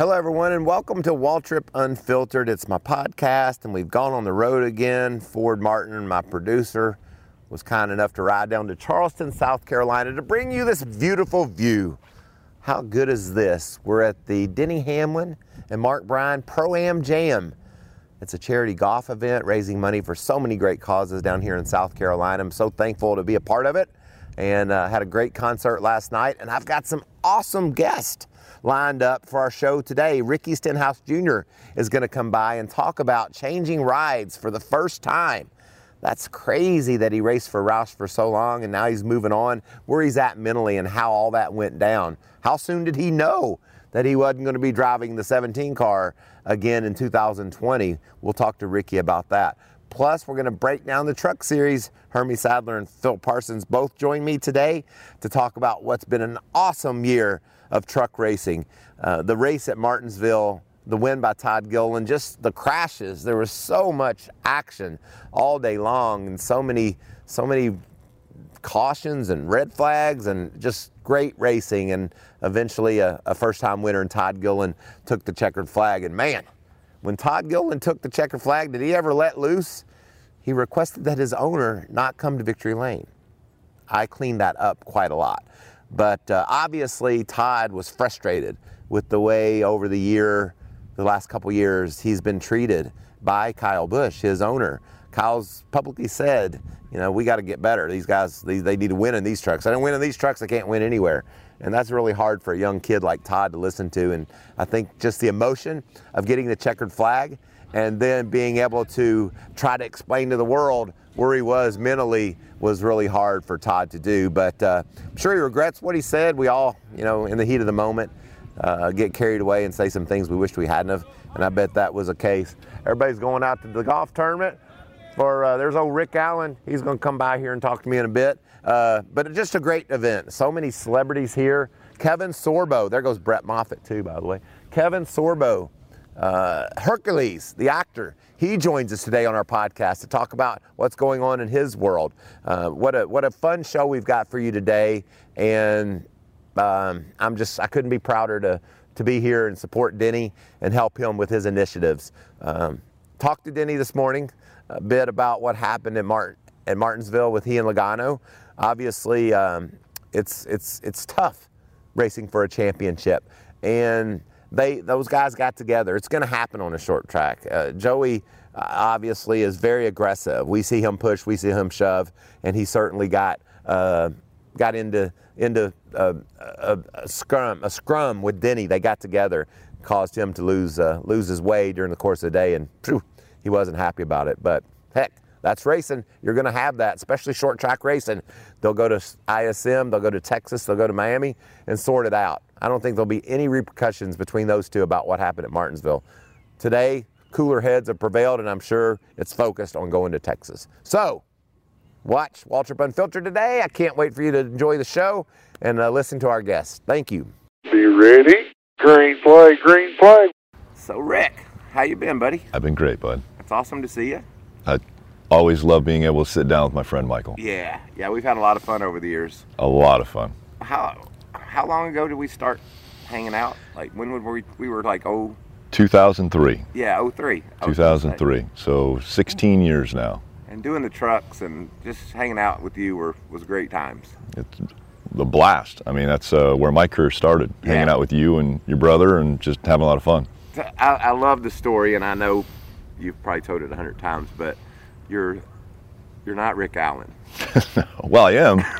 Hello, everyone, and welcome to Waltrip Unfiltered. It's my podcast, and we've gone on the road again. Ford Martin, my producer, was kind enough to ride down to Charleston, South Carolina to bring you this beautiful view. How good is this? We're at the Denny Hamlin and Mark Bryan Pro Am Jam. It's a charity golf event raising money for so many great causes down here in South Carolina. I'm so thankful to be a part of it and uh, had a great concert last night. And I've got some awesome guests lined up for our show today. Ricky Stenhouse Jr. is going to come by and talk about changing rides for the first time. That's crazy that he raced for Roush for so long and now he's moving on, where he's at mentally and how all that went down. How soon did he know that he wasn't going to be driving the 17 car again in 2020? We'll talk to Ricky about that. Plus, we're going to break down the truck series. Hermie Sadler and Phil Parsons both join me today to talk about what's been an awesome year of truck racing. Uh, the race at Martinsville, the win by Todd Gilliland, just the crashes. There was so much action all day long, and so many, so many cautions and red flags, and just great racing. And eventually, a, a first-time winner, and Todd Gilliland took the checkered flag. And man, when Todd Gilliland took the checkered flag, did he ever let loose? He requested that his owner not come to victory lane. I cleaned that up quite a lot. But uh, obviously, Todd was frustrated with the way over the year, the last couple years, he's been treated by Kyle Busch, his owner. Kyle's publicly said, you know, we got to get better. These guys, they, they need to win in these trucks. I don't win in these trucks, I can't win anywhere. And that's really hard for a young kid like Todd to listen to. And I think just the emotion of getting the checkered flag and then being able to try to explain to the world where he was mentally was really hard for Todd to do. But uh, I'm sure he regrets what he said. We all, you know, in the heat of the moment, uh, get carried away and say some things we wished we hadn't have. And I bet that was a case. Everybody's going out to the golf tournament. For uh, there's old Rick Allen. He's going to come by here and talk to me in a bit. Uh, but just a great event. So many celebrities here. Kevin Sorbo. There goes Brett Moffitt too, by the way. Kevin Sorbo uh, Hercules, the actor, he joins us today on our podcast to talk about what's going on in his world. Uh, what a what a fun show we've got for you today, and um, I'm just I couldn't be prouder to to be here and support Denny and help him with his initiatives. Um, talked to Denny this morning a bit about what happened at Martin at Martinsville with he and Logano. Obviously, um, it's it's it's tough racing for a championship, and they those guys got together. It's going to happen on a short track. Uh, Joey uh, obviously is very aggressive. We see him push, we see him shove, and he certainly got uh, got into into a, a, a, scrum a scrum with Denny. They got together, caused him to lose uh, lose his way during the course of the day, and phew, he wasn't happy about it. But heck, that's racing. You're going to have that, especially short track racing. They'll go to ISM, they'll go to Texas, they'll go to Miami and sort it out. I don't think there'll be any repercussions between those two about what happened at Martinsville. Today, cooler heads have prevailed, and I'm sure it's focused on going to Texas. So, watch Waltrip Unfiltered today. I can't wait for you to enjoy the show and uh, listen to our guests. Thank you. Be ready. Green flag, green flag. So, Rick, how you been, buddy? I've been great, bud. It's awesome to see you. I always love being able to sit down with my friend Michael. Yeah, yeah, we've had a lot of fun over the years. A lot of fun. How how long ago did we start hanging out? Like when would we we were like oh 2003. Yeah, 03. 2003. So 16 years now. And doing the trucks and just hanging out with you were was great times. It's the blast. I mean, that's uh, where my career started. Yeah. Hanging out with you and your brother and just having a lot of fun. I, I love the story, and I know you've probably told it a hundred times, but you're you're not Rick Allen. well, I am.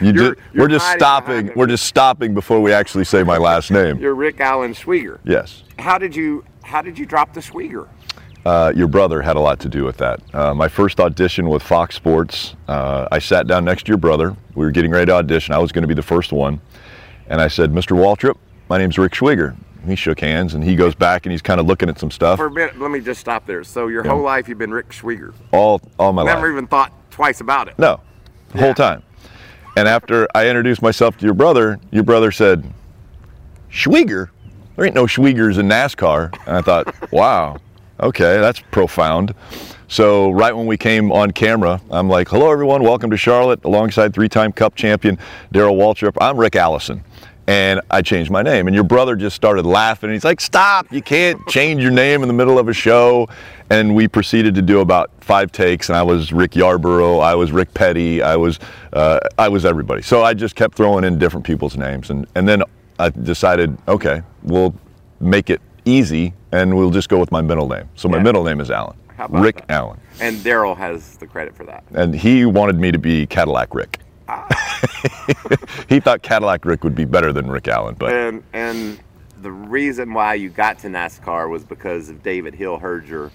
You You're- ju- you're we're just stopping. We're just stopping before we actually say my last name. You're Rick Allen Schwieger. Yes. How did you how did you drop the Schwieger? Uh, your brother had a lot to do with that. Uh, my first audition with Fox Sports, uh, I sat down next to your brother. We were getting ready to audition. I was going to be the first one. And I said, Mr. Waltrip, my name's Rick Schwieger. He shook hands and he goes back and he's kind of looking at some stuff For a minute, let me just stop there. So your whole life you've been Rick Schwieger. all all my Never life. Never even thought twice about it. No, the Yeah. whole time. And after I introduced myself to your brother, your brother said, Schwieger? There ain't no Schwiegers in NASCAR. And I thought, wow, okay, that's profound. So right when we came on camera, I'm like, hello everyone, welcome to Charlotte, alongside three-time Cup champion Darrell Waltrip. I'm Rick Allison. And I changed my name. And your brother just started laughing. He's like, stop, you can't change your name in the middle of a show. And we proceeded to do about five takes. And I was Rick Yarborough, I was Rick Petty, I was, uh, I was everybody. So I just kept throwing in different people's names. And, and then I decided, okay, we'll make it easy and we'll just go with my middle name. So my Yeah. middle name is Allen. How about Rick that? Allen. And Darrell has the credit for that. And he wanted me to be Cadillac Rick. He thought Cadillac Rick would be better than Rick Allen, but And and the reason why you got to NASCAR was because of David Hill heard your.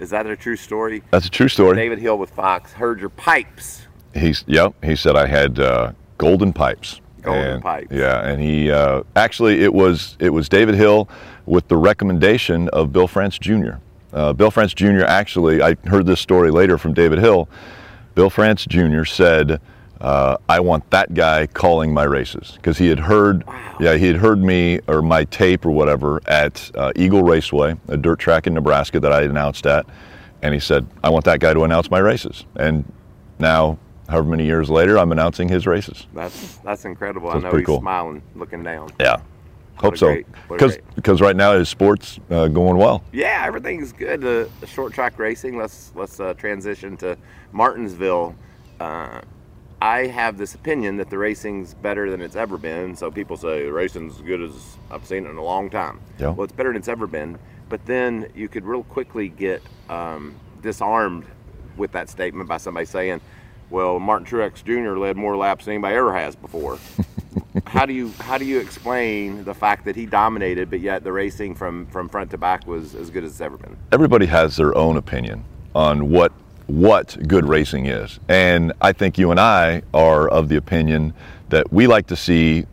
Is that a true story? that's a true story. David Hill with Fox heard your pipes. He's yep. He said I had uh, golden pipes. Golden And- pipes. Yeah, and he uh, actually it was it was David Hill with the recommendation of Bill France Jr. Uh, Bill France Jr. actually I heard this story later from David Hill. Bill France Jr. said. Uh, I want that guy calling my races because he had heard, yeah, he had heard me or my tape or whatever at uh, Eagle Raceway, a dirt track in Nebraska that I announced at, and he said, I want that guy to announce my races. And now, however many years later, I'm announcing his races. That's that's incredible. So I know pretty he's cool. smiling, looking down. Yeah. Hope so. great- what a Because because right now his sports uh, going well. Yeah, everything's good. The, the short track racing. Let's let's uh, transition to Martinsville. I have this opinion that the racing's better than it's ever been. So people say the racing's as good as I've seen it in a long time. Yeah. Well, it's better than it's ever been. But then you could real quickly get um, disarmed with that statement by somebody saying, "Well, Martin Truex Jr. led more laps than anybody ever has before." how do you how do you explain the fact that he dominated, but yet the racing from from front to back was as good as it's ever been? Everybody has their own opinion on what what good racing is, and I think you and I are of the opinion that we like to see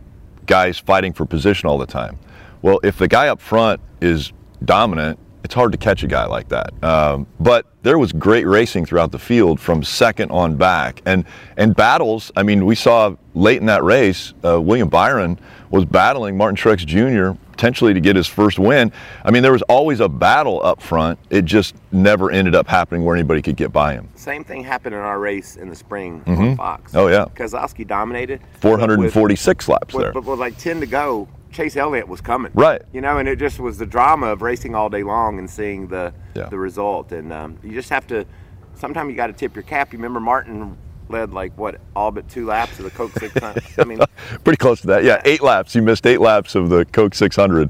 guys fighting for position all the time. Well, if the guy up front is dominant, it's hard to catch a guy like that. Um, but there was great racing throughout the field from second on back, and and battles. I mean, we saw late in that race, uh, William Byron was battling Martin Truex Jr. potentially to get his first win. I mean, there was always a battle up front. It just never ended up happening where anybody could get by him. Same thing happened in our race in the spring on Fox. Oh, yeah. Keselowski dominated. but with- 446 laps With, there. but with like 10 to go, Chase Elliott was coming. Right. You know, and it just was the drama of racing all day long and seeing the Yeah. the result. And um, you just have to, sometimes you got to tip your cap. You remember Martin led like what, all but two laps of the Coke 600? I mean, pretty close to that. Yeah, eight laps. You missed eight laps of the Coke 600.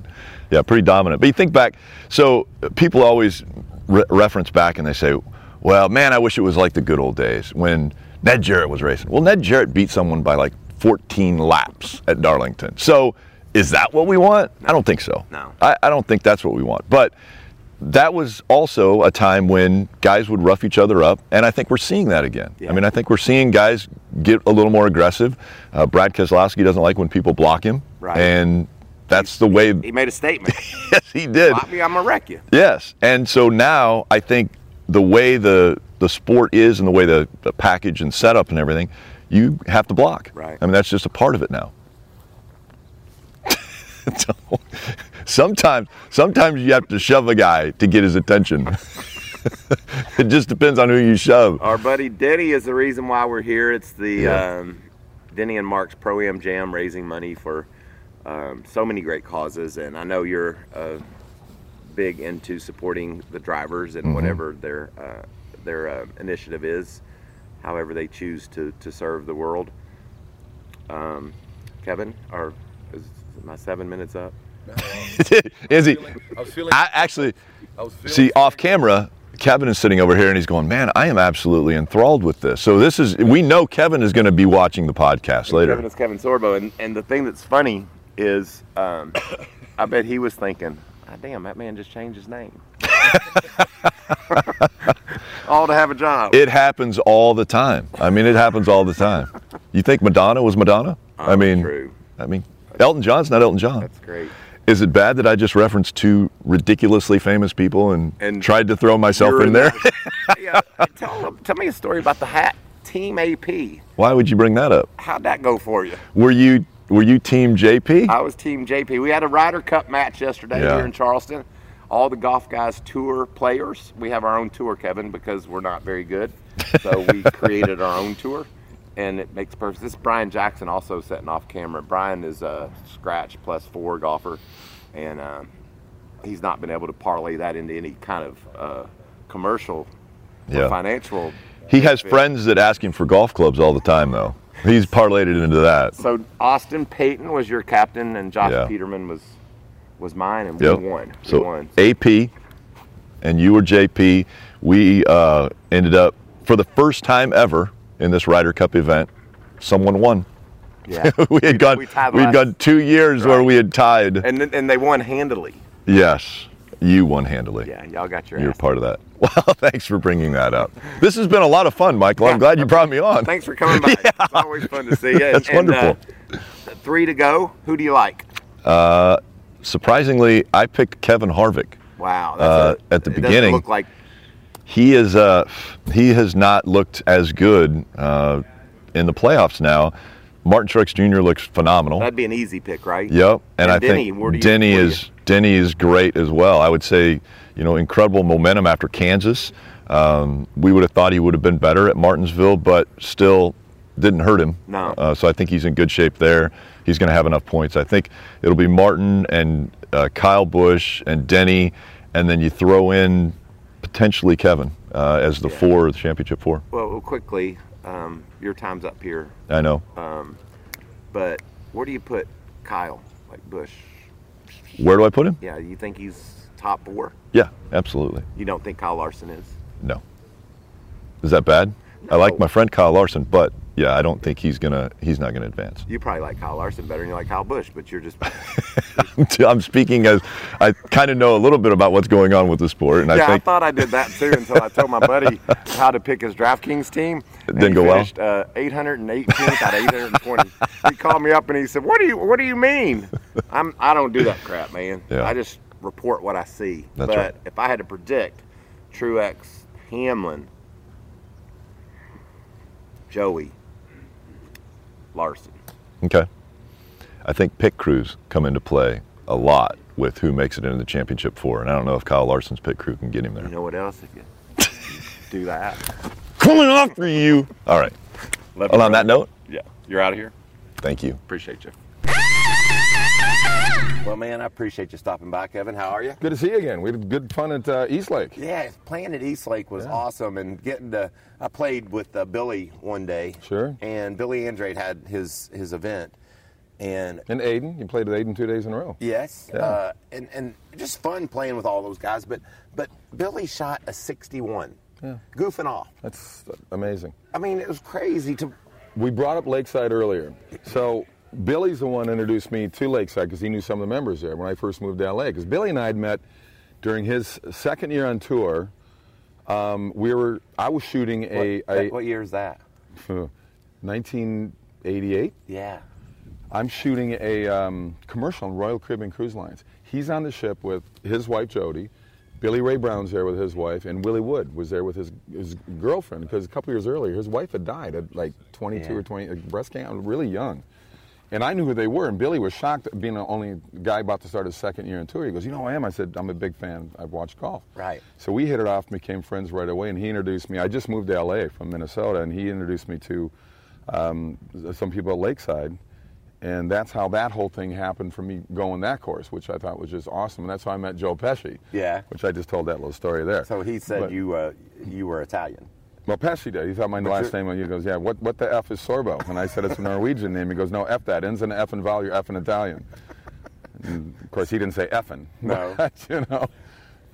Yeah, pretty dominant. But you think back, so uh, people always re- reference back and they say, well, man, I wish it was like the good old days when Ned Jarrett was racing. Well, Ned Jarrett beat someone by like 14 laps at Darlington. So is that what we want? I don't think so. No. I, I don't think that's what we want. But that was also a time when guys would rough each other up, and I think we're seeing that again. Yeah. I mean, I think we're seeing guys get a little more aggressive. Uh, Brad Keselowski doesn't like when people block him, Right. and that's the way. he made a statement. yes, he did. Block me, I'm to wreck you. Yes, and so now I think the way the the sport is and the way the, the package and setup and everything, you have to block. Right. I mean, that's just a part of it now. So, sometimes, sometimes you have to shove a guy to get his attention. it just depends on who you shove. Our buddy Denny is the reason why we're here. It's the Yeah. um, Denny and Mark's Pro Am Jam raising money for um, so many great causes, and I know you're uh, big into supporting the drivers and whatever their uh, their uh, initiative is, however they choose to to serve the world. Um, Kevin, or is my seven minutes up? Is he? I was feeling. I actually I was feeling. see off camera. Kevin is sitting over here and he's going, "Man, I am absolutely enthralled with this." So this is we know Kevin is going to be watching the podcast later. Kevin is Kevin Sorbo, and, and the thing that's funny is, um, I bet he was thinking, "Ah, "Damn, that man just changed his name." All to have a job. It happens all the time. I mean, it happens all the time. You think Madonna was Madonna? I Oh, mean, true. I mean, Elton John's not Elton John. That's great. Is it bad that I just referenced two ridiculously famous people and, And tried to throw myself You're in there? that- yeah. Tell, tell me a story about the hat. Team AP. Why would you bring that up? How'd that go for you? Were you were you team JP? I was Team JP. We had a Ryder Cup match yesterday Yeah. here in Charleston. All the golf guys tour players. We have our own tour, Kevin, because we're not very good. So we created our own tour, and it makes perfect. This is Brian Jackson also setting off camera. Brian is a scratch plus four golfer, and um, he's not been able to parlay that into any kind of uh, commercial or Yeah. financial. He has friends that ask him for golf clubs all the time, though. He's parlayed it into that. So Austin Payton was your captain, and Josh Yeah. Peterman was was mine, and Yep. we won. We So won. AP and you were JP. We uh, ended up for the first time ever in this Ryder Cup event. Someone won. Yeah. we had gone. we had gone two years where we had tied. and and they won handily. yes, you won handily. Yeah, y'all got your. You're part of that. Well, thanks for bringing that up. This has been a lot of fun, Michael. I'm glad you brought me on. Thanks for coming by. It's always fun to see you. That's wonderful. uh, three to go. Who do you like? Surprisingly, I picked Kevin Harvick. Wow. Uh, a- at the it beginning- look like he is uh, he has not looked as good uh, in the playoffs now. Martin Truex Jr. looks phenomenal. that'd be an easy pick, right? Yep, and, And I Denny, think where do you- Denny is Denny is great as well. I would say, you know, incredible momentum after Kansas. Um, we would have thought he would have been better at Martinsville, but still didn't hurt him. No. Uh, so I think he's in good shape there. He's going to have enough points. I think it'll be Martin and uh, Kyle Busch and Denny, and then you throw in potentially Kevin uh, as the Yeah. four, the championship four. Well, well, quickly, um, your time's up here, I know. but where do you put Kyle? Like Busch? Where do I put him? Yeah, you think he's top four? Yeah, absolutely. You don't think Kyle Larson is? No. Is that bad? I like my friend Kyle Larson, but yeah, I don't think he's gonna. He's not gonna advance. You probably like Kyle Larson better than you like Kyle Busch, but you're just I'm speaking as I kind of know a little bit about what's going on with the sport, and yeah. I I, thought I did that too until I told my buddy how to pick his DraftKings team. and didn't he go well? finished, Uh, 818th out of 820. he called me up and he said, "What do you What do you mean? I'm I don't do that crap, man. Yeah. I just report what I see. That's but right. if I had to predict, Truex, Hamlin, Joey, Larson. okay. I think pit crews come into play a lot with who makes it into the championship four, and I don't know if Kyle Larson's pit crew can get him there. You know what else? If you do that. Coming after you. All right. Well, on that note, Yeah, you're out of here. thank you. Appreciate you. Well, man, I appreciate you stopping by, Kevin. How are you? Good to see you again. We had good fun at uh, East Lake. Yeah, playing at East Lake was awesome, and getting to. I played with uh, Billy one day. Sure. And Billy Andrade had his his event, and And Aiden, you played with Aiden two days in a row. yes, Yeah. uh, and and just fun playing with all those guys. But but Billy shot a 61, Yeah. goofing off. That's amazing. I mean, it was crazy to. We brought up Lakeside earlier. So Billy's the one introduced me to Lakeside because he knew some of the members there when I first moved to LA. Because Billy and I had met during his second year on tour. Um, we were. I was shooting a, what, a what year is that? 1988. Yeah. I'm shooting a um, commercial on Royal Caribbean Cruise Lines. He's on the ship with his wife Jody. Billy Ray Brown's there with his wife, and Willie Wood was there with his his girlfriend because a couple years earlier his wife had died at like 22 Yeah. or 20, like breast cancer, I'm really young. And I knew who they were, and Billy was shocked being the only guy about to start his second year in tour. He goes, "You know who I am?" I said, "I'm a big fan. I've watched golf." Right. So we hit it off, and became friends right away, and he introduced me. I just moved to LA from Minnesota, and he introduced me to um, some people at Lakeside, and that's how that whole thing happened for me going that course, which I thought was just awesome. And that's how I met Joe Pesci. Yeah. Which I just told that little story there. So he said But- you uh, you were Italian. Well, Pesci did. He thought my But last name. He goes, "Yeah, what what the f is Sorbo?" And I said, "It's a Norwegian name." He goes, "No, f that ends in f and vowel. You're f in Italian." And of course, he didn't say effing. No. But, you know,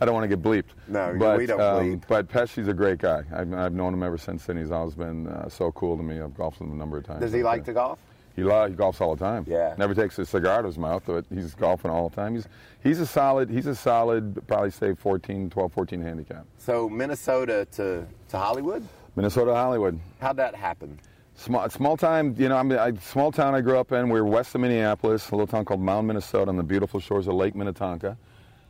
I don't want to get bleeped. No, but, we don't um, bleep. But Pesci's a great guy. I've, I've known him ever since then. He's always been uh, so cool to me. I've golfed with him a number of times. Does he like to golf? He, lo- he golfs all the time. Yeah. Never takes a cigar to his mouth, but he's golfing all the time. He's he's a solid. He's a solid. Probably say 14, 12, 14 handicap. So Minnesota to to Hollywood. Minnesota Hollywood. How'd that happen? Small, small time, you know, I'm I, small town I grew up in. We were west of Minneapolis, a little town called Mound, Minnesota, on the beautiful shores of Lake Minnetonka.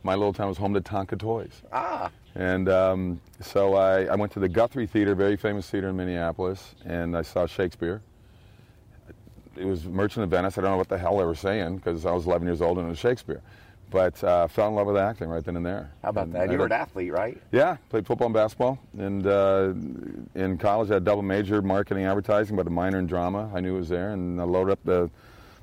My little town was home to Tonka Toys. Ah, And um, so I, I went to the Guthrie Theater, very famous theater in Minneapolis, and I saw Shakespeare. It was Merchant of Venice. I don't know what the hell they were saying because I was 11 years old and it was Shakespeare. But uh, fell in love with acting right then and there. how about And that? You were an athlete, right? yeah, played football and basketball. And uh, in college, I had a double major, marketing, advertising, but a minor in drama. I knew it was there, and I loaded up the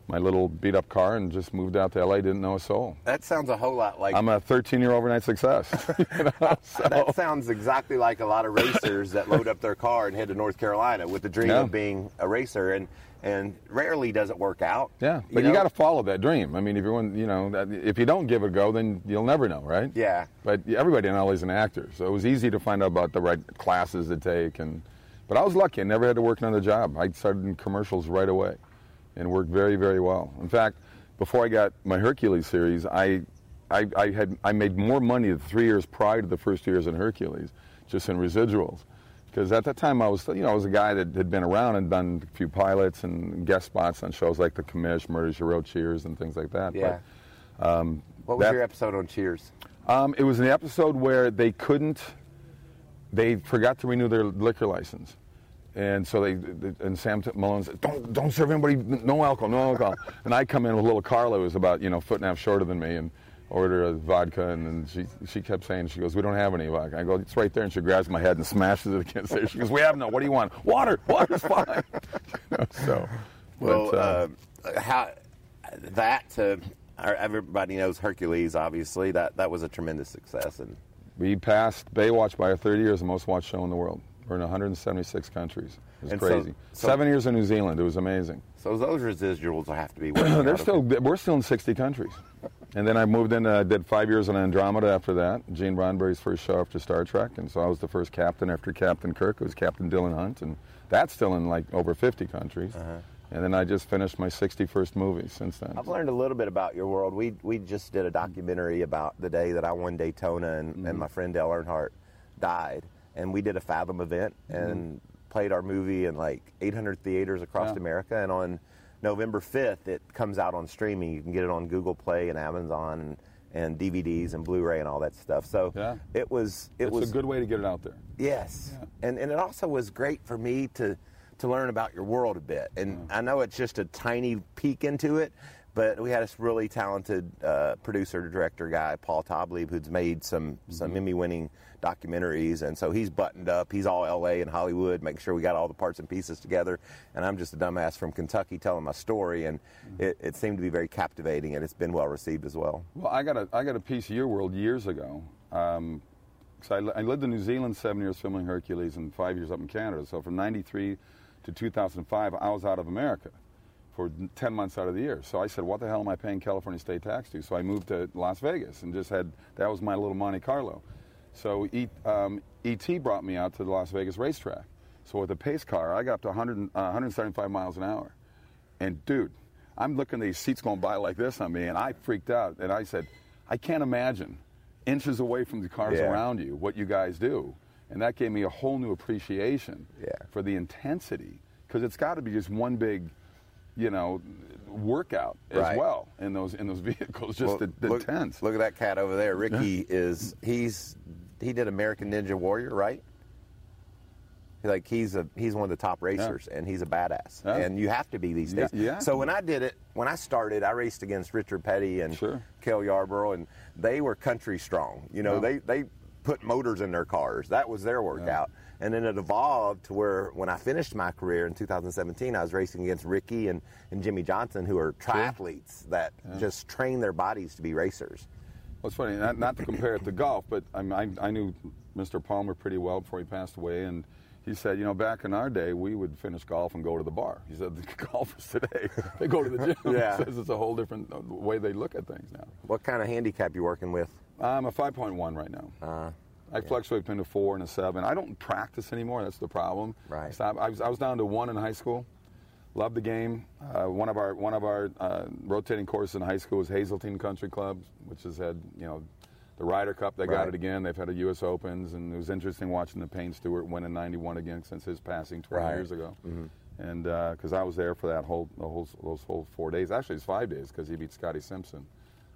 my little beat up car and just moved out to LA. Didn't know a soul. That sounds a whole lot like. I'm a 13 year overnight success. you know, so- that sounds exactly like a lot of racers that load up their car and head to North Carolina with the dream Yeah. of being a racer, and and rarely does it work out. Yeah, but you, know? got to follow that dream. I mean, if one, you know, if you don't give it a go, then you'll never know, right? Yeah. But everybody in LA is an actor, so it was easy to find out about the right classes to take. And but I was lucky; I never had to work another job. I started in commercials right away, and worked very, very well. In fact, before I got my Hercules series, I, I, I had I made more money the three years prior to the first two years in Hercules, just in residuals. Because at that time I was, you know, I was a guy that had been around and done a few pilots and guest spots on shows like The Commish, Murder She Wrote, Cheers, and things like that. Yeah. But, um, What was that- your episode on Cheers? um, it was an episode where they couldn't, they forgot to renew their liquor license. And so they, they- and Sam Malone said, don't, don't serve anybody, no alcohol, no alcohol. and I come in with little Carla, who was about, you know, foot and a half shorter than me, and order a vodka. And then she, she kept saying, she goes, we don't have any vodka. I go, it's right there. And she grabs my head and smashes it against there. She goes, we have no, what do you want? Water, water's fine. You know, so, Well, but, uh, how that to everybody knows Hercules. Obviously, that that was a tremendous success, and We passed Baywatch by a third year as the most watched show in the world. We're in 176 countries. It's And crazy. so- Seven years in New Zealand. It was amazing. so those residuals will have to be. They're of- still we're still in 60 countries. And then I moved in. uh, did five years on Andromeda after that. Gene Roddenberry's first show after Star Trek, and so I was the first captain after Captain Kirk. It was Captain Dylan Hunt, and that's still in like over 50 countries. Uh-huh. And then I just finished my 61st movie since then. I've learned a little bit about your world. We we just did a documentary about the day that I won Daytona and, Mm-hmm. and my friend Dale Earnhardt died, and we did a Fathom event and played our movie in like 800 theaters across Mm-hmm. Yeah. America. And on November 5th, it comes out on streaming. You can get it on Google Play and Amazon and, and DVDs and Blu-ray and all that stuff. So Yeah. it was it it's was a good way to get it out there. Yes, and and it also was great for me to to learn about your world a bit. And I know it's just a tiny peek into it, but we had this really talented uh, producer director guy, Paul Taublieb, who's made some some Emmy winning documentaries, and so he's buttoned up. He's all L.A. and Hollywood, making sure we got all the parts and pieces together. And I'm just a dumbass from Kentucky telling my story, and it, it seemed to be very captivating, and it's been well received as well. Well, I got a I got a piece of your world years ago. Um, I, I lived in New Zealand seven years filming Hercules and five years up in Canada. So from '93 to 2005, I was out of America for 10 months out of the year. So I said, "What the hell am I paying California state tax to?" So I moved to Las Vegas and just had that was my little Monte Carlo. So e, um, ET brought me out to the Las Vegas racetrack. So with a pace car, I got up to 100, uh, 175 miles an hour. And dude, I'm looking at these seats going by like this on me, and I freaked out. And I said, I can't imagine inches away from the cars Yeah. around you what you guys do. And that gave me a whole new appreciation Yeah. for the intensity, because it's got to be just one big, you know, workout as Right. well in those in those vehicles. Just Well, the, the look, intense. Look at that cat over there. Ricky is he's he did American Ninja Warrior, right? Like he's a he's one of the top racers and he's a badass. Yeah. And you have to be these days. yeah. So when I did it, when I started, I raced against Richard Petty and Sure. Cale Yarborough and they were country strong. You know, Yeah. they they put motors in their cars. That was their workout. And then it evolved to where when I finished my career in 2017, I was racing against Ricky and, and Jimmie Johnson, who are triathletes that just train their bodies to be racers. Well, it's funny, not, not to compare it to golf, but I, mean, I, I knew Mr. Palmer pretty well before he passed away, and he said, you know, back in our day, we would finish golf and go to the bar. He said, the golfers today, they go to the gym. Yeah. He says it's a whole different uh, way they look at things now. What kind of handicap you working with? I'm a 5.1 right now. Uh, I fluctuate between a four and a seven. I don't practice anymore. That's the problem. Right. Stop. I was, I was down to one in high school. Loved the game. Uh, one of our one of our uh, rotating courses in high school was Hazeltine Country Club, which has had you know the Ryder Cup. They got it again. They've had a U.S. Opens, and it was interesting watching the Payne Stewart win in '91 again since his passing 20 Right. years ago. and because I was there for that whole, the whole those whole four days. Actually, it's five days because he beat Scotty Simpson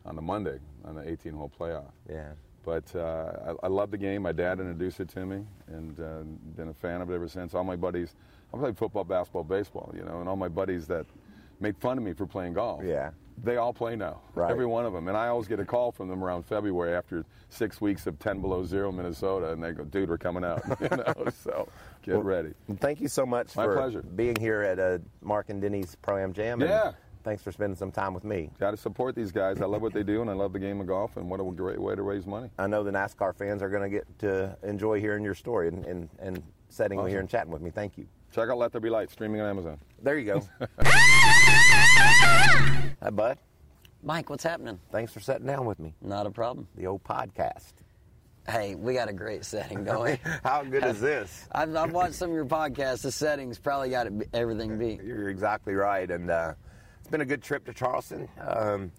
on the Monday on the 18-hole playoff. Yeah. But uh, I, I love the game. My dad introduced it to me, and uh, been a fan of it ever since. All my buddies, I played football, basketball, baseball, you know, and all my buddies that made fun of me for playing golf. Yeah. They all play now, Right. every one of them. And I always get a call from them around February after six weeks of 10 below zero Minnesota, and they go, "Dude, we're coming out." you know, so get Well, ready. Thank you so much My for pleasure. being here at uh, Mark and Denny's Pro Am Jam. Yeah. Thanks for spending some time with me. Got to support these guys. I love what they do, and I love the game of golf. And what a great way to raise money. I know the NASCAR fans are going to get to enjoy hearing your story and, and, and sitting Awesome. here and chatting with me. Thank you. Check out Let There Be Light streaming on Amazon. There you go. Hi, bud. Mike, what's happening? Thanks for sitting down with me. Not a problem. The old podcast. Hey, we got a great setting going. How good is this? I've, I've watched some of your podcasts. The settings probably got it, everything beat. You're exactly right. And uh, it's been a good trip to Charleston. Um,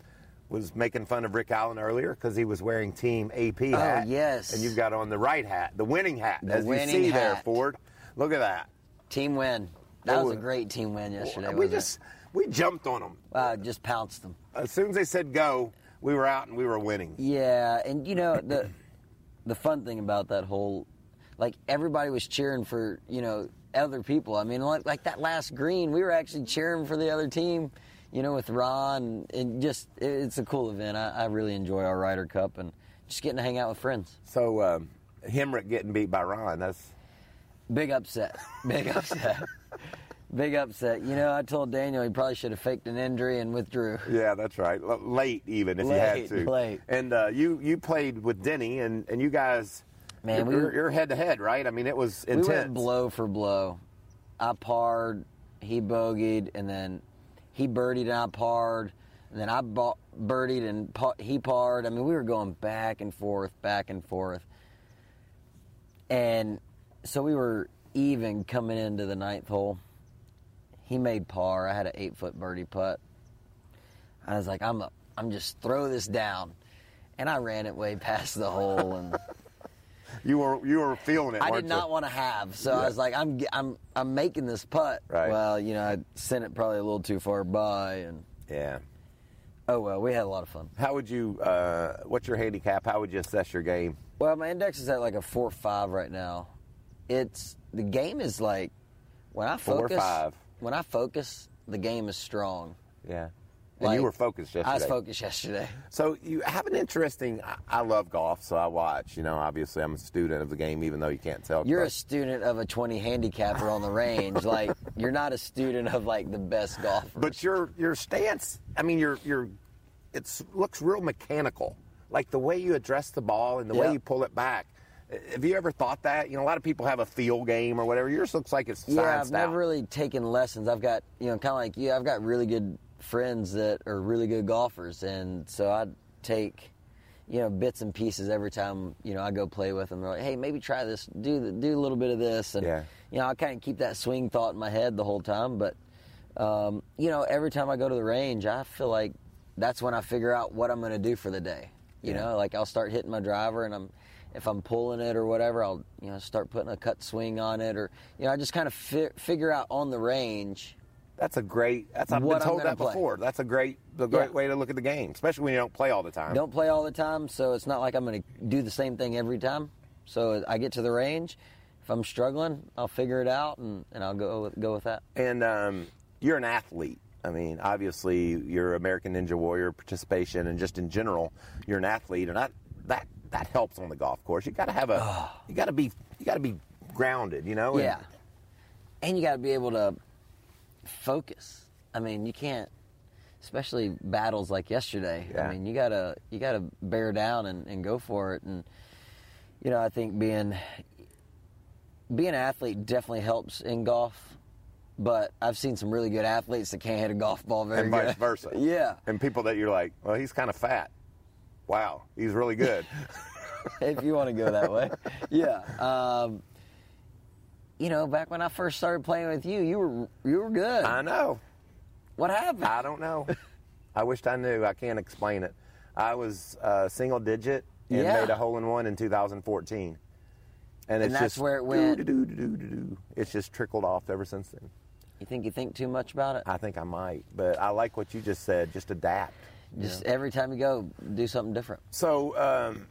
was making fun of Rick Allen earlier because he was wearing Team AP hat. Oh, yes. And you've got on the right hat, the winning hat, The as winning you see there. Ford. Look at that. Team win. That Oh, was a great team win yesterday. we just we jumped on them. uh, just pounced them. As soon as they said go, we were out and we were winning. Yeah, and you know the the fun thing about that whole, like everybody was cheering for you know other people. I mean, like, like that last green, we were actually cheering for the other team. You know, with Ron and just it- it's a cool event. I, I really enjoy our Ryder Cup and just getting to hang out with friends. So um, Hemric getting beat by Ron. That's Big upset. Big upset. Big upset. You know, I told Daniel he probably should have faked an injury and withdrew. yeah, that's right. L- late even if you Late, had to. late. And uh, you you played with Denny and and you guys. Man, we- you're, you're head to head, right? I mean, it was intense. We went blow for blow. I parred, he bogeyed, and then he birdied and I parred, and then I bo- birdied and pa- he parred. I mean, we were going back and forth, back and forth. And so we were even coming into the ninth hole. He made par. I had an eight foot birdie putt. I was like, I'm a, I'm just throw this down, and I ran it way past the hole and. You were you were feeling it. I did not you? want to have, so I was like, I'm I'm I'm making this putt. Right. Well, you know, I sent it probably a little too far by, and Yeah. oh well, we had a lot of fun. How would you? Uh, what's your handicap? How would you assess your game? Well, my index is at like a four five right now. It's the game is like when I Four or focus. five. When I focus, the game is strong. Yeah. And Like, you were focused yesterday. I was focused yesterday. So you have an interesting. I, I love golf, so I watch. You know, obviously I'm a student of the game, even though you can't tell. You're a student of a 20 handicapper on the range. Like you're not a student of like the best golfer. But your your stance, I mean, your your it looks real mechanical. Like the way you address the ball and the way you pull it back. Have you ever thought that? You know, a lot of people have a feel game or whatever. Yours looks like it's Yeah, I've scienced never out. really taken lessons. I've got, you know, kind of like you, I've got really good friends that are really good golfers. And so I take, you know, bits and pieces every time, you know, I go play with them. They're like, hey, maybe try this, do, the, do a little bit of this. And, Yeah. you know, I kind of keep that swing thought in my head the whole time. But, um, you know, every time I go to the range, I feel like that's when I figure out what I'm going to do for the day. You Yeah. know, like I'll start hitting my driver and I'm, if I'm pulling it or whatever, I'll, you know, start putting a cut swing on it or, you know, I just kind of fi- figure out on the range. That's a great. That's I've been told that play. before. That's a great, the great Yeah. way to look at the game, especially when you don't play all the time. Don't play all the time, so it's not like I'm going to do the same thing every time. So I get to the range. If I'm struggling, I'll figure it out and, and I'll go with, go with that. And um, you're an athlete. I mean, obviously, your American Ninja Warrior participation, and just in general, you're an athlete, and that that that helps on the golf course. You got to have a, you got to be, you got to be grounded. You know. And- Yeah. And you got to be able to focus. I mean, you can't, especially battles like yesterday. Yeah. I mean, you gotta you gotta bear down and, and go for it. And you know, I think being being an athlete definitely helps in golf. But I've seen some really good athletes that can't hit a golf ball very and vice good. versa. yeah. And people that you're like, well, he's kind of fat. Wow, he's really good. if you want to go that way. Yeah. Um, you know, back when I first started playing with you, you were you were good. I know. what happened? I don't know. I wished I knew. I can't explain it. I was uh, single digit and Yeah. made a hole in one in 2014. And, it's that's just where it went. It's just trickled off ever since then. You think you think too much about it? I think I might, but I like what you just said. Just adapt. Just every time you go, do something different. So um,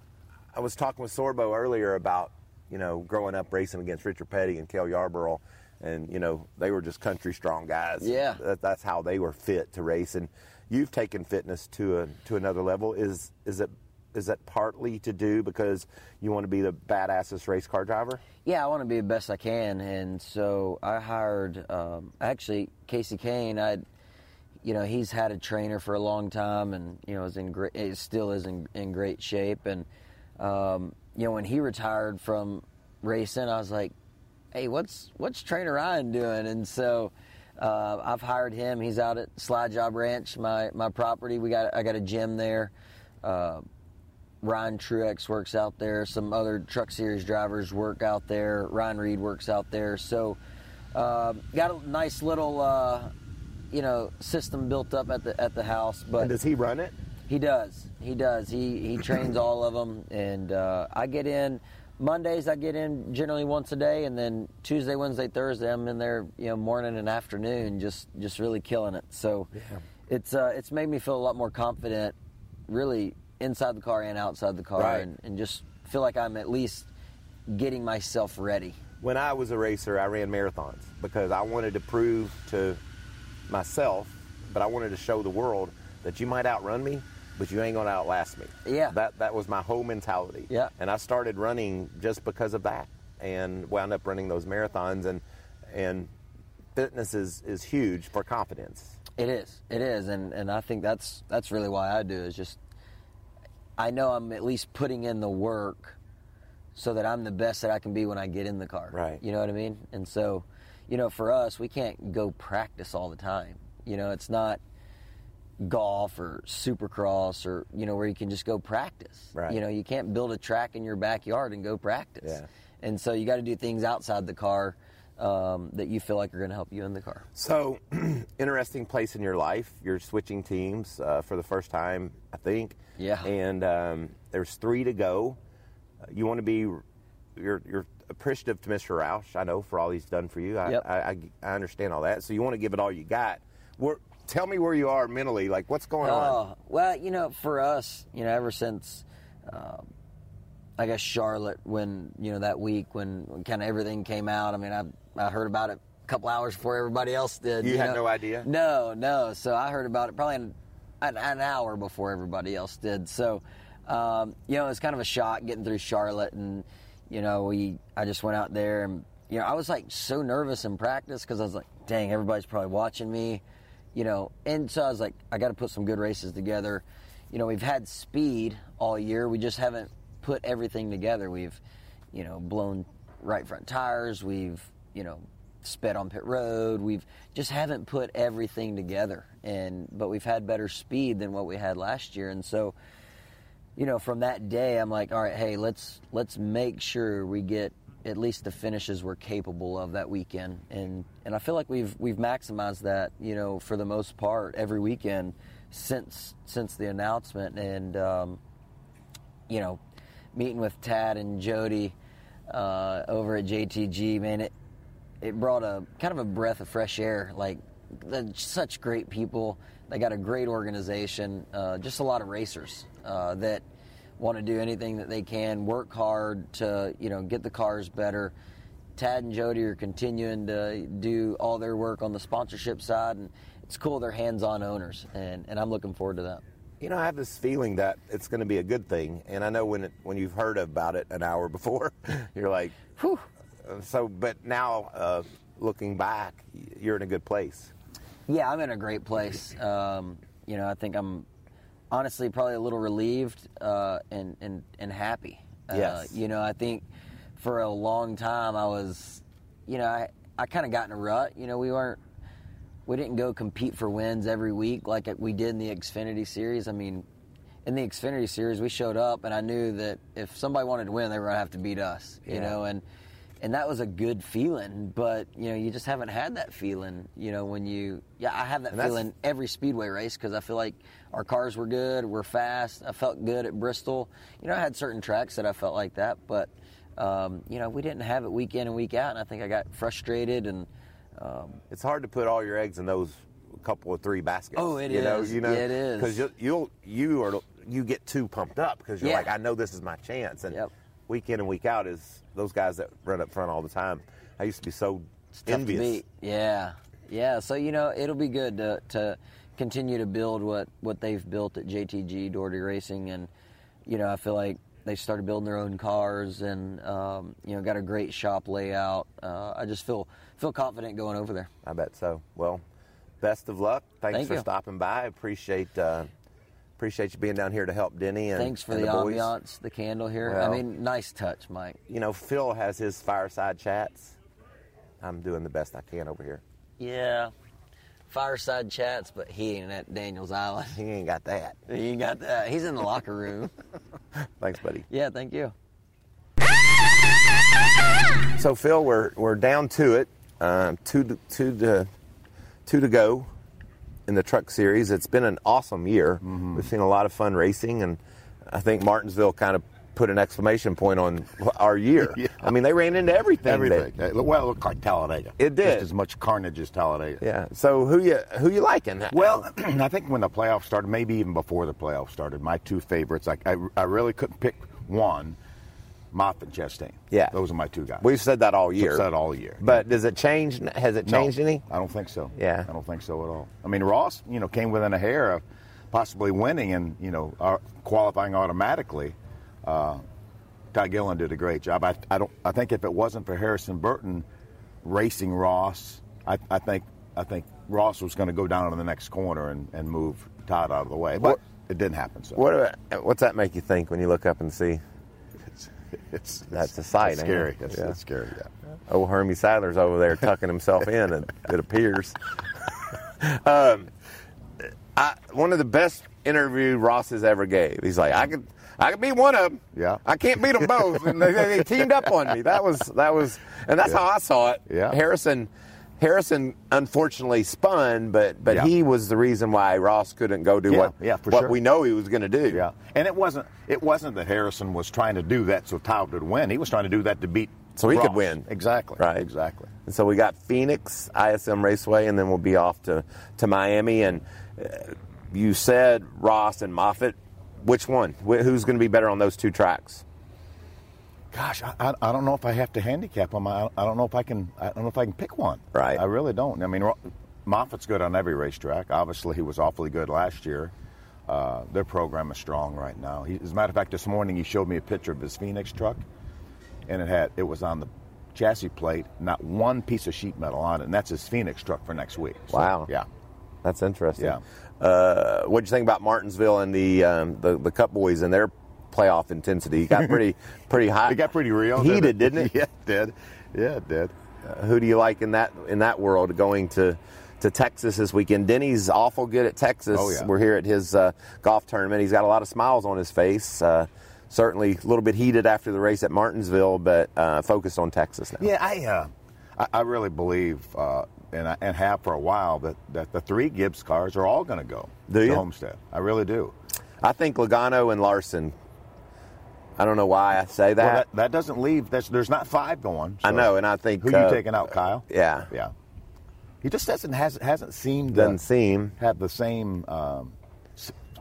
I was talking with Sorbo earlier about you know growing up racing against Richard Petty and Cale Yarborough, and you know they were just country strong guys. Yeah. that, that's how they were fit to race. And you've taken fitness to a to another level. Is is it is that partly to do because you want to be the badassest race car driver? Yeah, I want to be the best I can, and so I hired um, actually Kasey Kahne. I, you know, he's had a trainer for a long time, and you know, is in great, it still is in, in great shape. And um, you know, when he retired from racing, I was like, hey, what's what's Trainer Ryan doing? And so. Uh, I've hired him. He's out at Slide Job Ranch, my, my property. We got I got a gym there. Uh, Ryan Truex works out there. Some other Truck Series drivers work out there. Ryan Reed works out there. So, uh, got a nice little, uh, you know, system built up at the at the house. But And does he run it? He does. He does. He he trains all of them, and uh, I get in Mondays. I get in generally once a day, and then Tuesday, Wednesday, Thursday, I'm in there, you know, morning and afternoon, just just really killing it. So it's uh, it's made me feel a lot more confident, really inside the car and outside the car, Right. and, and just feel like I'm at least getting myself ready. When I was a racer, I ran marathons because I wanted to prove to myself, but I wanted to show the world that you might outrun me, but you ain't gonna outlast me. Yeah. That that was my whole mentality. Yeah. And I started running just because of that, and wound up running those marathons. And and fitness is is huge for confidence. It is. It is, and and I think that's that's really why I do is just I know I'm at least putting in the work so that I'm the best that I can be when I get in the car. Right. You know what I mean? And so, you know, for us, we can't go practice all the time. You know, it's not golf or supercross or you know where you can just go practice. Right. You know, you can't build a track in your backyard and go practice. Yeah. And so you got to do things outside the car um, that you feel like are going to help you in the car. So, interesting place in your life. You're switching teams uh, for the first time, I think. Yeah. And um, there's three to go. Uh, you want to be, you're, you're appreciative to Mr. Roush, I know, for all he's done for you. I, Yep. I, I, I understand all that. So, you want to give it all you got. Where, tell me where you are mentally. Like, what's going on? Oh, well, you know, for us, you know, ever since, um, I guess Charlotte, when you know that week when, when kind of everything came out. I mean, I I heard about it a couple hours before everybody else did. You had know? no idea? No, no. So I heard about it probably an, an, an hour before everybody else did. So, um, you know, it's kind of a shock getting through Charlotte, and you know, we I just went out there and you know I was like so nervous in practice because I was like, dang, everybody's probably watching me, you know, and so I was like, I got to put some good races together. You know, we've had speed all year, we just haven't put everything together. We've, you know, blown right front tires. We've, you know, sped on pit road. We've just haven't put everything together. And but we've had better speed than what we had last year. And so, you know, from that day, I'm like, all right, hey, let's let's make sure we get at least the finishes we're capable of that weekend. And and I feel like we've we've maximized that, you know, for the most part every weekend since since the announcement. And um, you know, meeting with Tad and Jodi uh, over at JTG, man, it it brought a kind of a breath of fresh air. Like such great people. They got a great organization. Uh, just a lot of racers uh, that want to do anything that they can, work hard to you know get the cars better. Tad and Jodi are continuing to do all their work on the sponsorship side, and it's cool. They're hands-on owners, and, and I'm looking forward to that. You know, I have this feeling that it's going to be a good thing, and I know when it, when you've heard about it an hour before, you're like, Whew. Uh, So, but now uh, looking back, you're in a good place. Yeah, I'm in a great place. Um, you know, I think I'm honestly probably a little relieved uh, and, and and happy. Uh, You know, I think for a long time I was, you know, I I kind of got in a rut. You know, we weren't we didn't go compete for wins every week like we did in the Xfinity series. I mean, in the Xfinity series, we showed up and I knew that if somebody wanted to win, they were gonna have to beat us. You Yeah. know, and and that was a good feeling. But you know, you just haven't had that feeling. You know, when you yeah, I have that feeling every speedway race because I feel like our cars were good, we're fast. I felt good at Bristol. You know, I had certain tracks that I felt like that, but um, you know, we didn't have it week in and week out, and I think I got frustrated and um, It's hard to put all your eggs in those couple of three baskets. Oh, it you Know, you know, Yeah, it is. Because you, you'll you are you get too pumped up because you're Yeah. like, I know this is my chance. And Yep. Week in and week out is those guys that run up front all the time. I used to be so It's envious. Yeah, yeah. So you know, it'll be good to to continue to build what what they've built at JTG Doherty Racing, and you know, I feel like they started building their own cars, and um, you know, got a great shop layout. Uh, I just feel feel confident going over there. I bet so. Well, best of luck. Thanks Thank for you. stopping by. Appreciate uh, appreciate you being down here to help Denny and Thanks for and the, boys. ambiance, the candle here. Well- I mean, nice touch, Mike. You know, Phil has his fireside chats. I'm doing the best I can over here. Yeah. Fireside chats, but he ain't at Daniels Island. He ain't got that. He ain't got that. He's in the locker room. Thanks, buddy. Yeah, thank you. So Phil, we're we're down to it. Um, two to, two to two to go in the truck series. It's been an awesome year. Mm-hmm. We've seen a lot of fun racing, and I think Martinsville kind of put an exclamation point on our year. Yeah. I mean, they ran into everything. Everything. that- Well, it looked like Talladega. It did. Just as much carnage as Talladega. yeah. So who you who you liking? Well, I think when the playoffs started, maybe even before the playoffs started, my two favorites, I, I, I really couldn't pick one, Moffitt and Chastain. Yeah. Those are my two guys. we've said that all year. we said all year. But does it change? Has it No, changed any? I don't think so. Yeah. I don't think so at all. I mean, Ross, you know, came within a hair of possibly winning and, you know, uh, qualifying automatically. Uh, Todd Gilliland did a great job. I, I don't. I think if it wasn't for Harrison Burton racing Ross, I, I think I think Ross was going to go down to the next corner and, and move Todd out of the way. But What- it didn't happen. So What about- what's that make you think when you look up and see? it's, That's a sight, It's ain't it? scary. It's, Yeah. it's scary. Yeah. Oh, Hermie Sadler's over there tucking himself in, and it appears. um, I, one of the best interview Ross has ever gave. He's like, I could, I could beat one of them. Yeah. I can't beat them both, and they, they teamed up on me. That was that was, and that's how I saw it. Yeah. Harrison. Harrison unfortunately spun, but but Yeah. he was the reason why Ross couldn't go do Yeah, what yeah, what sure. we know he was going to do. Yeah, and it wasn't it wasn't that Harrison was trying to do that so Todd would win. He was trying to do that to beat So he could win. Exactly. Right. Exactly. And so we got Phoenix ISM Raceway, and then we'll be off to, to Miami. And uh, you said Ross and Moffitt. Which one? Wh- Who's going to be better on those two tracks? Gosh, I, I, I don't know if I have to handicap them. I, I don't know if I can. I don't know if I can pick one. Right. I really don't. I mean, Moffitt's good on every racetrack. Obviously, he was awfully good last year. Uh, their program is strong right now. He, as a matter of fact, this morning he showed me a picture of his Phoenix truck, and it had it was on the chassis plate, not one piece of sheet metal on it, and that's his Phoenix truck for next week. So, Wow. Yeah. That's interesting. Yeah. Uh, what'd you think about Martinsville and the um, the, the Cup boys and their playoff intensity? He got pretty pretty high. It got pretty real. heated, didn't it? yeah, it did. Yeah, it did. Uh, who do you like in that in that world going to to Texas this weekend? Denny's awful good at Texas. Oh, yeah. We're here at his uh, golf tournament. He's got a lot of smiles on his face. Uh, certainly a little bit heated after the race at Martinsville, but uh, focused on Texas now. Yeah, I, uh, I, I really believe, uh, and I, and have for a while, that, that the three Gibbs cars are all going to go Do to you? Homestead. I really do. I think Logano and Larson. I don't know why I say that. well, that, that doesn't leave. That's, there's not five going. I know, and I think Who uh, you taking out, Kyle? Yeah, Yeah. He just doesn't has, hasn't seemed doesn't to seem. have the same um,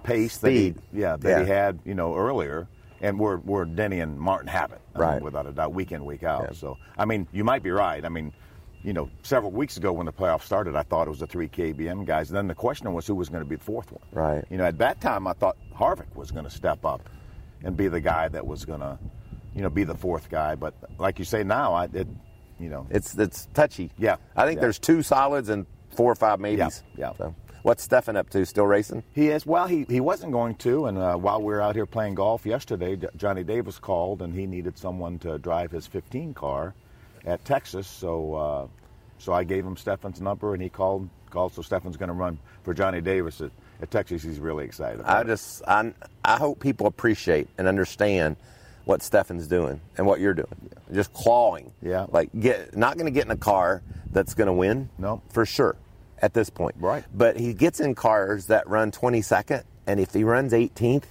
pace that he, Speed. yeah that Yeah. he had you know earlier, and where where Denny and Martin have it, I mean, Right. without a doubt, week in week out. Yeah. So I mean, you might be right. I mean, you know, several weeks ago when the playoffs started, I thought it was the three KBM guys. And then the question was who was going to be the fourth one. Right. You know, at that time I thought Harvick was going to step up and be the guy that was going to, you know, be the fourth guy. But like you say now, I it, you know, It's it's touchy. Yeah, I think yeah. there's two solids and four or five maybes. Yeah, yeah. So, what's Stefan up to? Still racing? He is. Well, he, he wasn't going to. And uh, while we were out here playing golf yesterday, Johnny Davis called and he needed someone to drive his 15 car at Texas. So uh, so I gave him Stefan's number and he called. called. So Stefan's going to run for Johnny Davis at, at Texas. He's really excited. About I just I I hope people appreciate and understand what Stefan's doing and what you're doing. Just clawing. Yeah. Like get not going to get in a car that's going to win. No. For sure. At this point. Right. But he gets in cars that run 22nd, and if he runs 18th,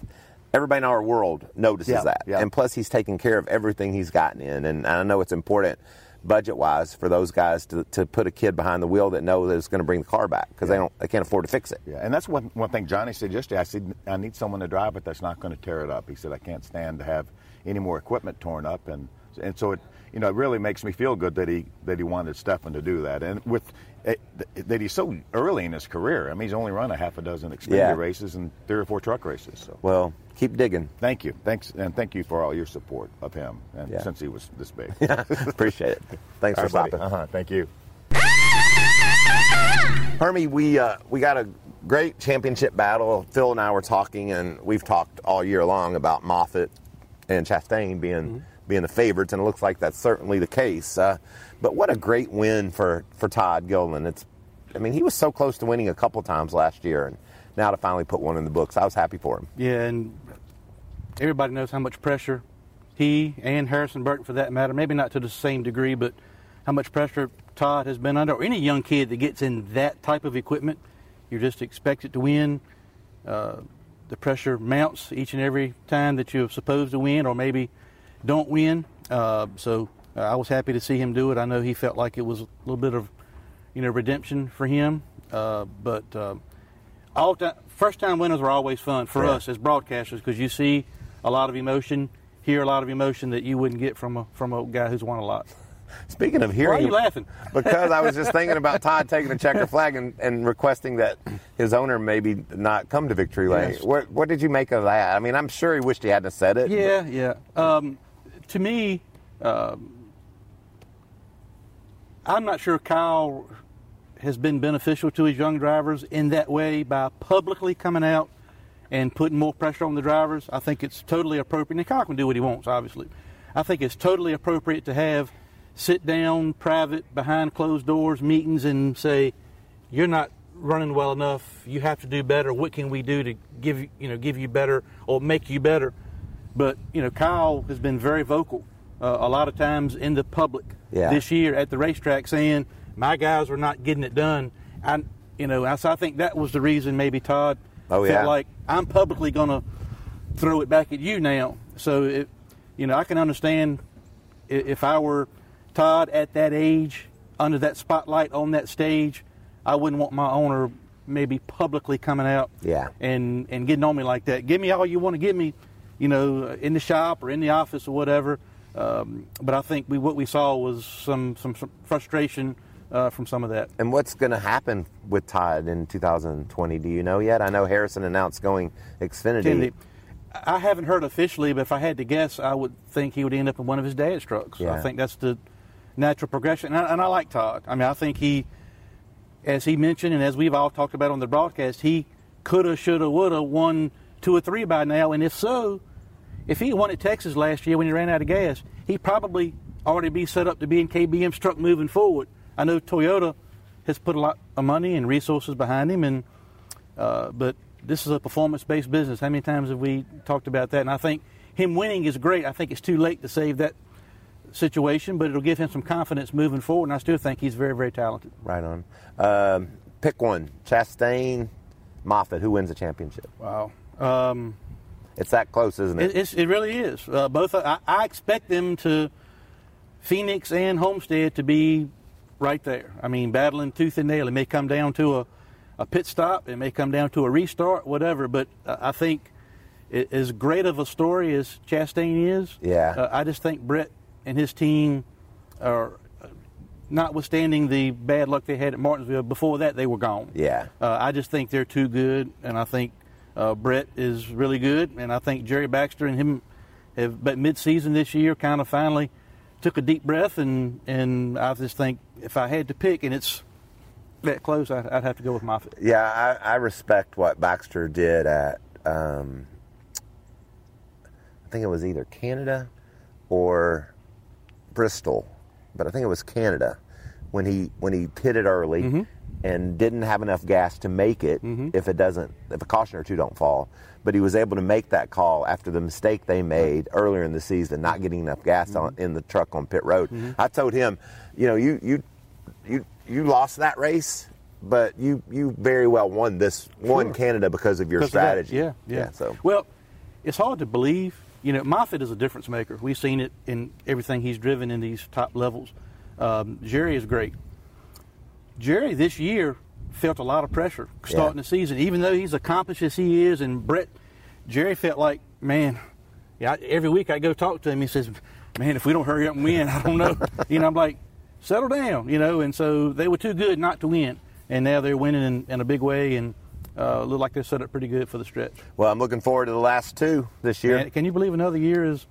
everybody in our world notices Yeah, that. yeah. And plus, he's taking care of everything he's gotten in, and I know it's important. Budget wise for those guys to, to put a kid behind the wheel that know that it's going to bring the car back because they don't they can't afford to fix it. Yeah, and that's one one thing Johnny said yesterday. I said I need someone to drive it that's not going to tear it up. He said I can't stand to have any more equipment torn up, and and so it you know it really makes me feel good that he that he wanted Stefan to do that, and with eh, that he's so early in his career. I mean, he's only run a half a dozen Xfinity Yeah. races and three or four truck races. So Well, keep digging. thank you, thanks, and thank you for all your support of him, and Yeah. since he was this big. Appreciate it. Thanks for stopping. Uh huh. Thank you. Hermie, we uh, we got a great championship battle. Phil and I were talking, and we've talked all year long about Moffitt and Chastain being being the favorites, and it looks like that's certainly the case. Uh, but what a great win for for Todd Gilliland. It's, I mean, he was so close to winning a couple times last year, and now to finally put one in the books, I was happy for him. Yeah, and everybody knows how much pressure he and Harrison Burton, for that matter, maybe not to the same degree, but how much pressure Todd has been under, or any young kid that gets in that type of equipment. You're just expected to win. Uh, the pressure mounts each and every time that you're supposed to win, or maybe don't win. Uh, so uh, I was happy to see him do it. I know he felt like it was a little bit of, you know, redemption for him. Uh, but uh, all time, first time winners are always fun for Yeah. us as broadcasters because you see a lot of emotion, hear a lot of emotion that you wouldn't get from a from a guy who's won a lot. Speaking of hearing, Why are you laughing? because I was just thinking about Todd taking the checker flag and, and requesting that his owner maybe not come to victory lane. Yes. What, what did you make of that? I mean, I'm sure he wished he hadn't said it. Yeah, yeah. Um, to me, um, I'm not sure Kyle has been beneficial to his young drivers in that way by publicly coming out and putting more pressure on the drivers. I think it's totally appropriate. And Kyle can do what he wants, obviously. I think it's totally appropriate to have sit down, private, behind closed doors meetings and say, "You're not running well enough. You have to do better. What can we do to give you, you know, give you better or make you better?" But you know, Kyle has been very vocal uh, a lot of times in the public Yeah. this year at the racetrack, saying my guys are not getting it done. I, you know, so I think that was the reason maybe Todd Oh, felt yeah. like I'm publicly going to throw it back at you now. So it, you know, I can understand if I were Todd at that age, under that spotlight on that stage, I wouldn't want my owner maybe publicly coming out Yeah. and and getting on me like that. Give me all you want to give me, you know, in the shop or in the office or whatever. Um, but I think we, what we saw was some some, some frustration uh, from some of that. And what's going to happen with Todd in 2020? Do you know yet? I know Harrison announced going Xfinity. Kennedy, I haven't heard officially, but if I had to guess, I would think he would end up in one of his dad's trucks. Yeah. I think that's the natural progression. And I, and I like Todd. I mean, I think he, as he mentioned, and as we've all talked about on the broadcast, he coulda, shoulda, woulda won two or three by now. And if so, if he won at Texas last year when he ran out of gas, he'd probably already be set up to be in KBM's truck moving forward. I know Toyota has put a lot of money and resources behind him, and uh, but this is a performance-based business. How many times have we talked about that? And I think him winning is great. I think it's too late to save that situation, but it'll give him some confidence moving forward. And I still think he's very, very talented. Right on. Um, pick one: Chastain, Moffitt. Who wins the championship? Wow. Um, It's that close, isn't it? It, it really is. Uh, both I, I expect them to Phoenix and Homestead to be right there. I mean, battling tooth and nail. It may come down to a, a pit stop. It may come down to a restart, whatever. But uh, I think it, as great of a story as Chastain is, Yeah. uh, I just think Brett and his team are. uh, Notwithstanding the bad luck they had at Martinsville, before that they were gone. Yeah. Uh, I just think they're too good, and I think uh, Brett is really good, and I think Jerry Baxter and him have, but mid-season this year, kind of finally took a deep breath, and and I just think if I had to pick, and it's that close, I'd, I'd have to go with Moffitt. Yeah, I, I respect what Baxter did at. Um, I think it was either Canada or Bristol, but I think it was Canada when he when he pitted early Mm-hmm. And didn't have enough gas to make it if it doesn't if a caution or two don't fall. But he was able to make that call after the mistake they made earlier in the season, not getting enough gas on, Mm-hmm. in the truck on pit road. I told him, you know, you you you you lost that race, but you you very well won this won Sure. Canada because of your Because of strategy. Yeah, yeah, So well, it's hard to believe. You know, Moffitt is a difference maker. We've seen it in everything he's driven in these top levels. Um, Jerry is great. Jerry this year felt a lot of pressure starting Yeah. the season, even though he's accomplished as he is. And Brett, Jerry felt like, man, yeah. I- Every week I go talk to him. He says, man, if we don't hurry up and win, I don't know. you know, I'm like, settle down. You know, and so they were too good not to win, and now they're winning in, in a big way and. Uh, look like they're set up pretty good for the stretch. Well, I'm looking forward to the last two this year. Man, can you believe another year is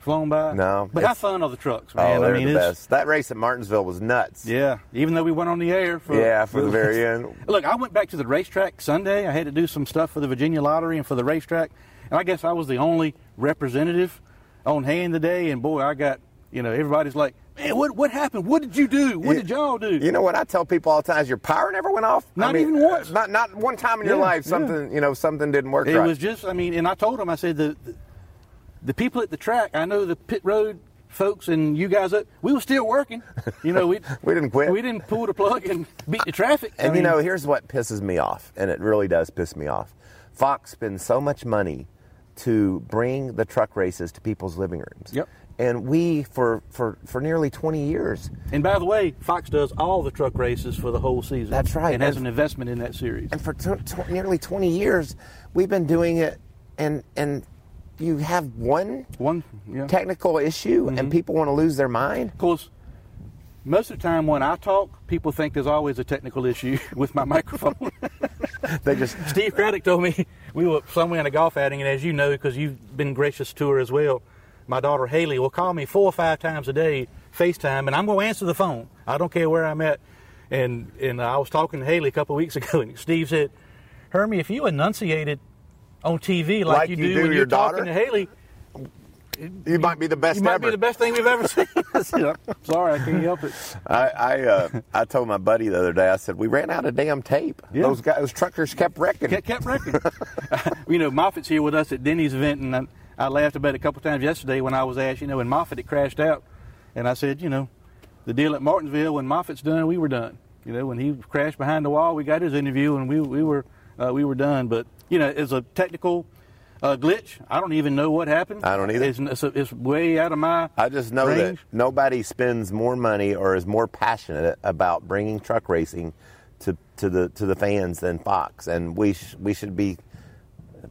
flown by? No, But how fun are the trucks, man? oh, they're I mean, the it's, best. That race at Martinsville was nuts. Yeah, even though we went on the air for Yeah, for the very end. Look, I went back to the racetrack Sunday. I had to do some stuff for the Virginia Lottery and for the racetrack, and I guess I was the only representative on hand today. And boy, I got you know everybody's like, man, what what happened? What did you do? What You- did y'all do? You know what I tell people all the time? Is your power never went off? Not I mean, even once. Not not one time in your Yeah, life. yeah. Something you know something didn't work it right. was just, I mean, and I told them, I said the, the the people at the track, I know the pit road folks and you guys up, we were still working. You know, we We didn't quit. We didn't pull the plug and beat the traffic. I And you know, here's what pisses me off, and it really does piss me off. Fox spends so much money to bring the truck races to people's living rooms. Yep. And we, for, for, for nearly 20 years, And by the way, Fox does all the truck races for the whole season. That's right. And has an investment in that series. and for tw- tw- nearly 20 years, we've been doing it, and, and you have one One, yeah. technical issue, and mm-hmm. people want to lose their mind. Of course, most of the time when I talk, people think there's always a technical issue with my microphone. They just, Steve Craddock told me we were somewhere in a golf outing, and as you know, because you've been gracious to her as well, my daughter Haley will call me four or five times a day, FaceTime, and I'm going to answer the phone. I don't care where I'm at. And and I was talking to Haley a couple of weeks ago, and Steve said, "Hermie, if you enunciated on TV like, Like you, you do, do when your you're daughter? talking to Haley, you might be the best you might ever. be the best thing we've ever seen." I said, "I'm Sorry, I can't help it. I I, uh, I told my buddy the other day. I said we ran out of damn tape. Yeah. Those guys, those truckers kept wrecking. kept, kept wrecking. you know, Moffitt's here with us at Denny's event, and I, I laughed about it a couple times yesterday when I was asked, you know, when Moffitt had crashed out, and I said, you know, the deal at Martinsville, when Moffitt's done, we were done. You know, when he crashed behind the wall, we got his interview, and we we were uh, we were done. But you know, it's a technical uh, glitch. I don't even know what happened. I don't either. It's, it's, it's way out of my. I just know range. that nobody spends more money or is more passionate about bringing truck racing to, to the to the fans than Fox, and we sh- we should be.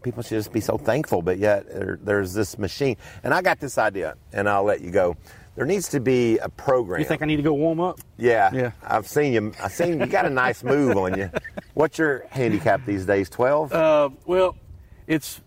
People should just be so thankful, but yet there, there's this machine, and I got this idea, and I'll let you go. There needs to be a program. You think I need to go warm up? Yeah, Yeah. I've seen you. I've seen you got a nice move on you. What's your handicap these days? Twelve. Uh, well, it's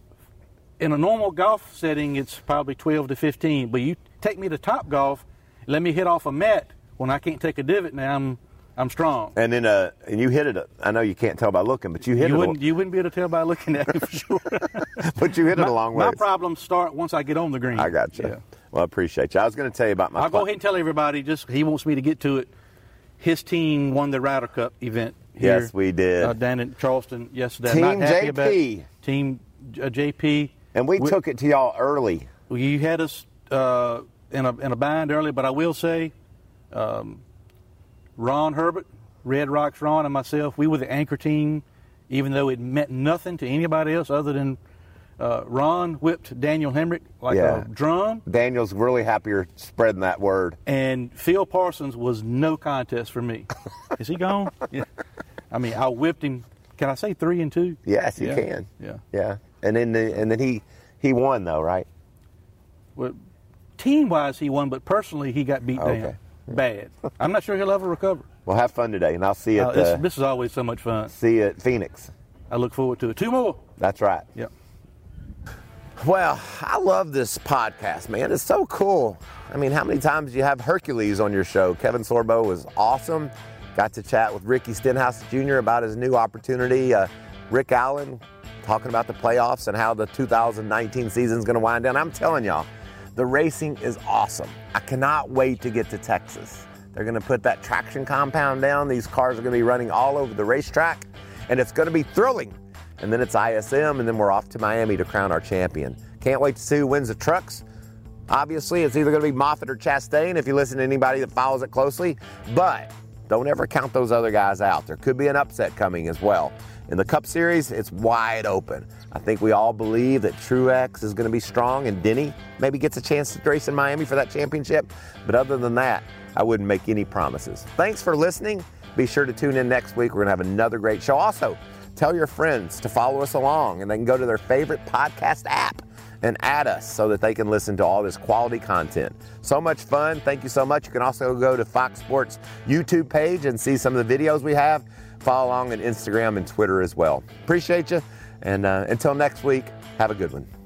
in a normal golf setting, it's probably 12 to 15. But you take me to top golf, let me hit off a mat when I can't take a divot. Now I'm I'm strong. and then uh, and you hit it. I know you can't tell by looking, but you hit You it. wouldn't a, you wouldn't be able to tell by looking at me for sure. but you hit it a long way. my problems start once I get on the green. I got you. Yeah. Well, I appreciate you. I was going to tell you about my. I'll go ahead and tell everybody. Just he wants me to get to it. His team won the Ryder Cup event. Here, Yes, we did. uh, down in Charleston yesterday. Team not happy about JP. Team uh, JP. And we We- took it to y'all early. Well, You had us uh, in a in a bind early, but I will say, um, Ron Herbert, Red Rocks Ron, and myself, we were the anchor team, even though it meant nothing to anybody else other than uh, Ron whipped Daniel Hemric like Yeah. a drum, Daniel's really happier spreading that word. and Phil Parsons was no contest for me. Is he gone? Yeah. I mean, I whipped him. Can I say three and two? Yes, you Yeah. can. Yeah. Yeah. And then the, and then he he won though, right? Well, team wise, he won, but personally, he got beat Okay. down bad. I'm not sure he'll ever recover. Well, have fun today, and I'll see you Uh, at this, this is always so much fun. see you at Phoenix. I look forward to it. Two more. That's right. Yep. Well, I love this podcast, man. It's so cool. I mean, how many times do you have Hercules on your show? Kevin Sorbo was awesome. Got to chat with Ricky Stenhouse Jr. about his new opportunity. Uh, Rick Allen talking about the playoffs and how the 2019 season is going to wind down. I'm telling y'all, the racing is awesome. I cannot wait to get to Texas. They're going to put that traction compound down. These cars are going to be running all over the racetrack, and it's going to be thrilling and then it's ISM, and then we're off to Miami to crown our champion. Can't wait to see who wins the trucks. Obviously, it's either going to be Moffitt or Chastain if you listen to anybody that follows it closely, but don't ever count those other guys out. There could be an upset coming as well. In the Cup Series, it's wide open. I think we all believe that Truex is going to be strong and Denny maybe gets a chance to race in Miami for that championship. But other than that, I wouldn't make any promises. Thanks for listening. Be sure to tune in next week. We're going to have another great show. Also, tell your friends to follow us along and they can go to their favorite podcast app and add us so that they can listen to all this quality content. So much fun. Thank you so much. You can also go to Fox Sports YouTube page and see some of the videos we have. Follow along on Instagram and Twitter as well. Appreciate you. And uh, until next week, have a good one.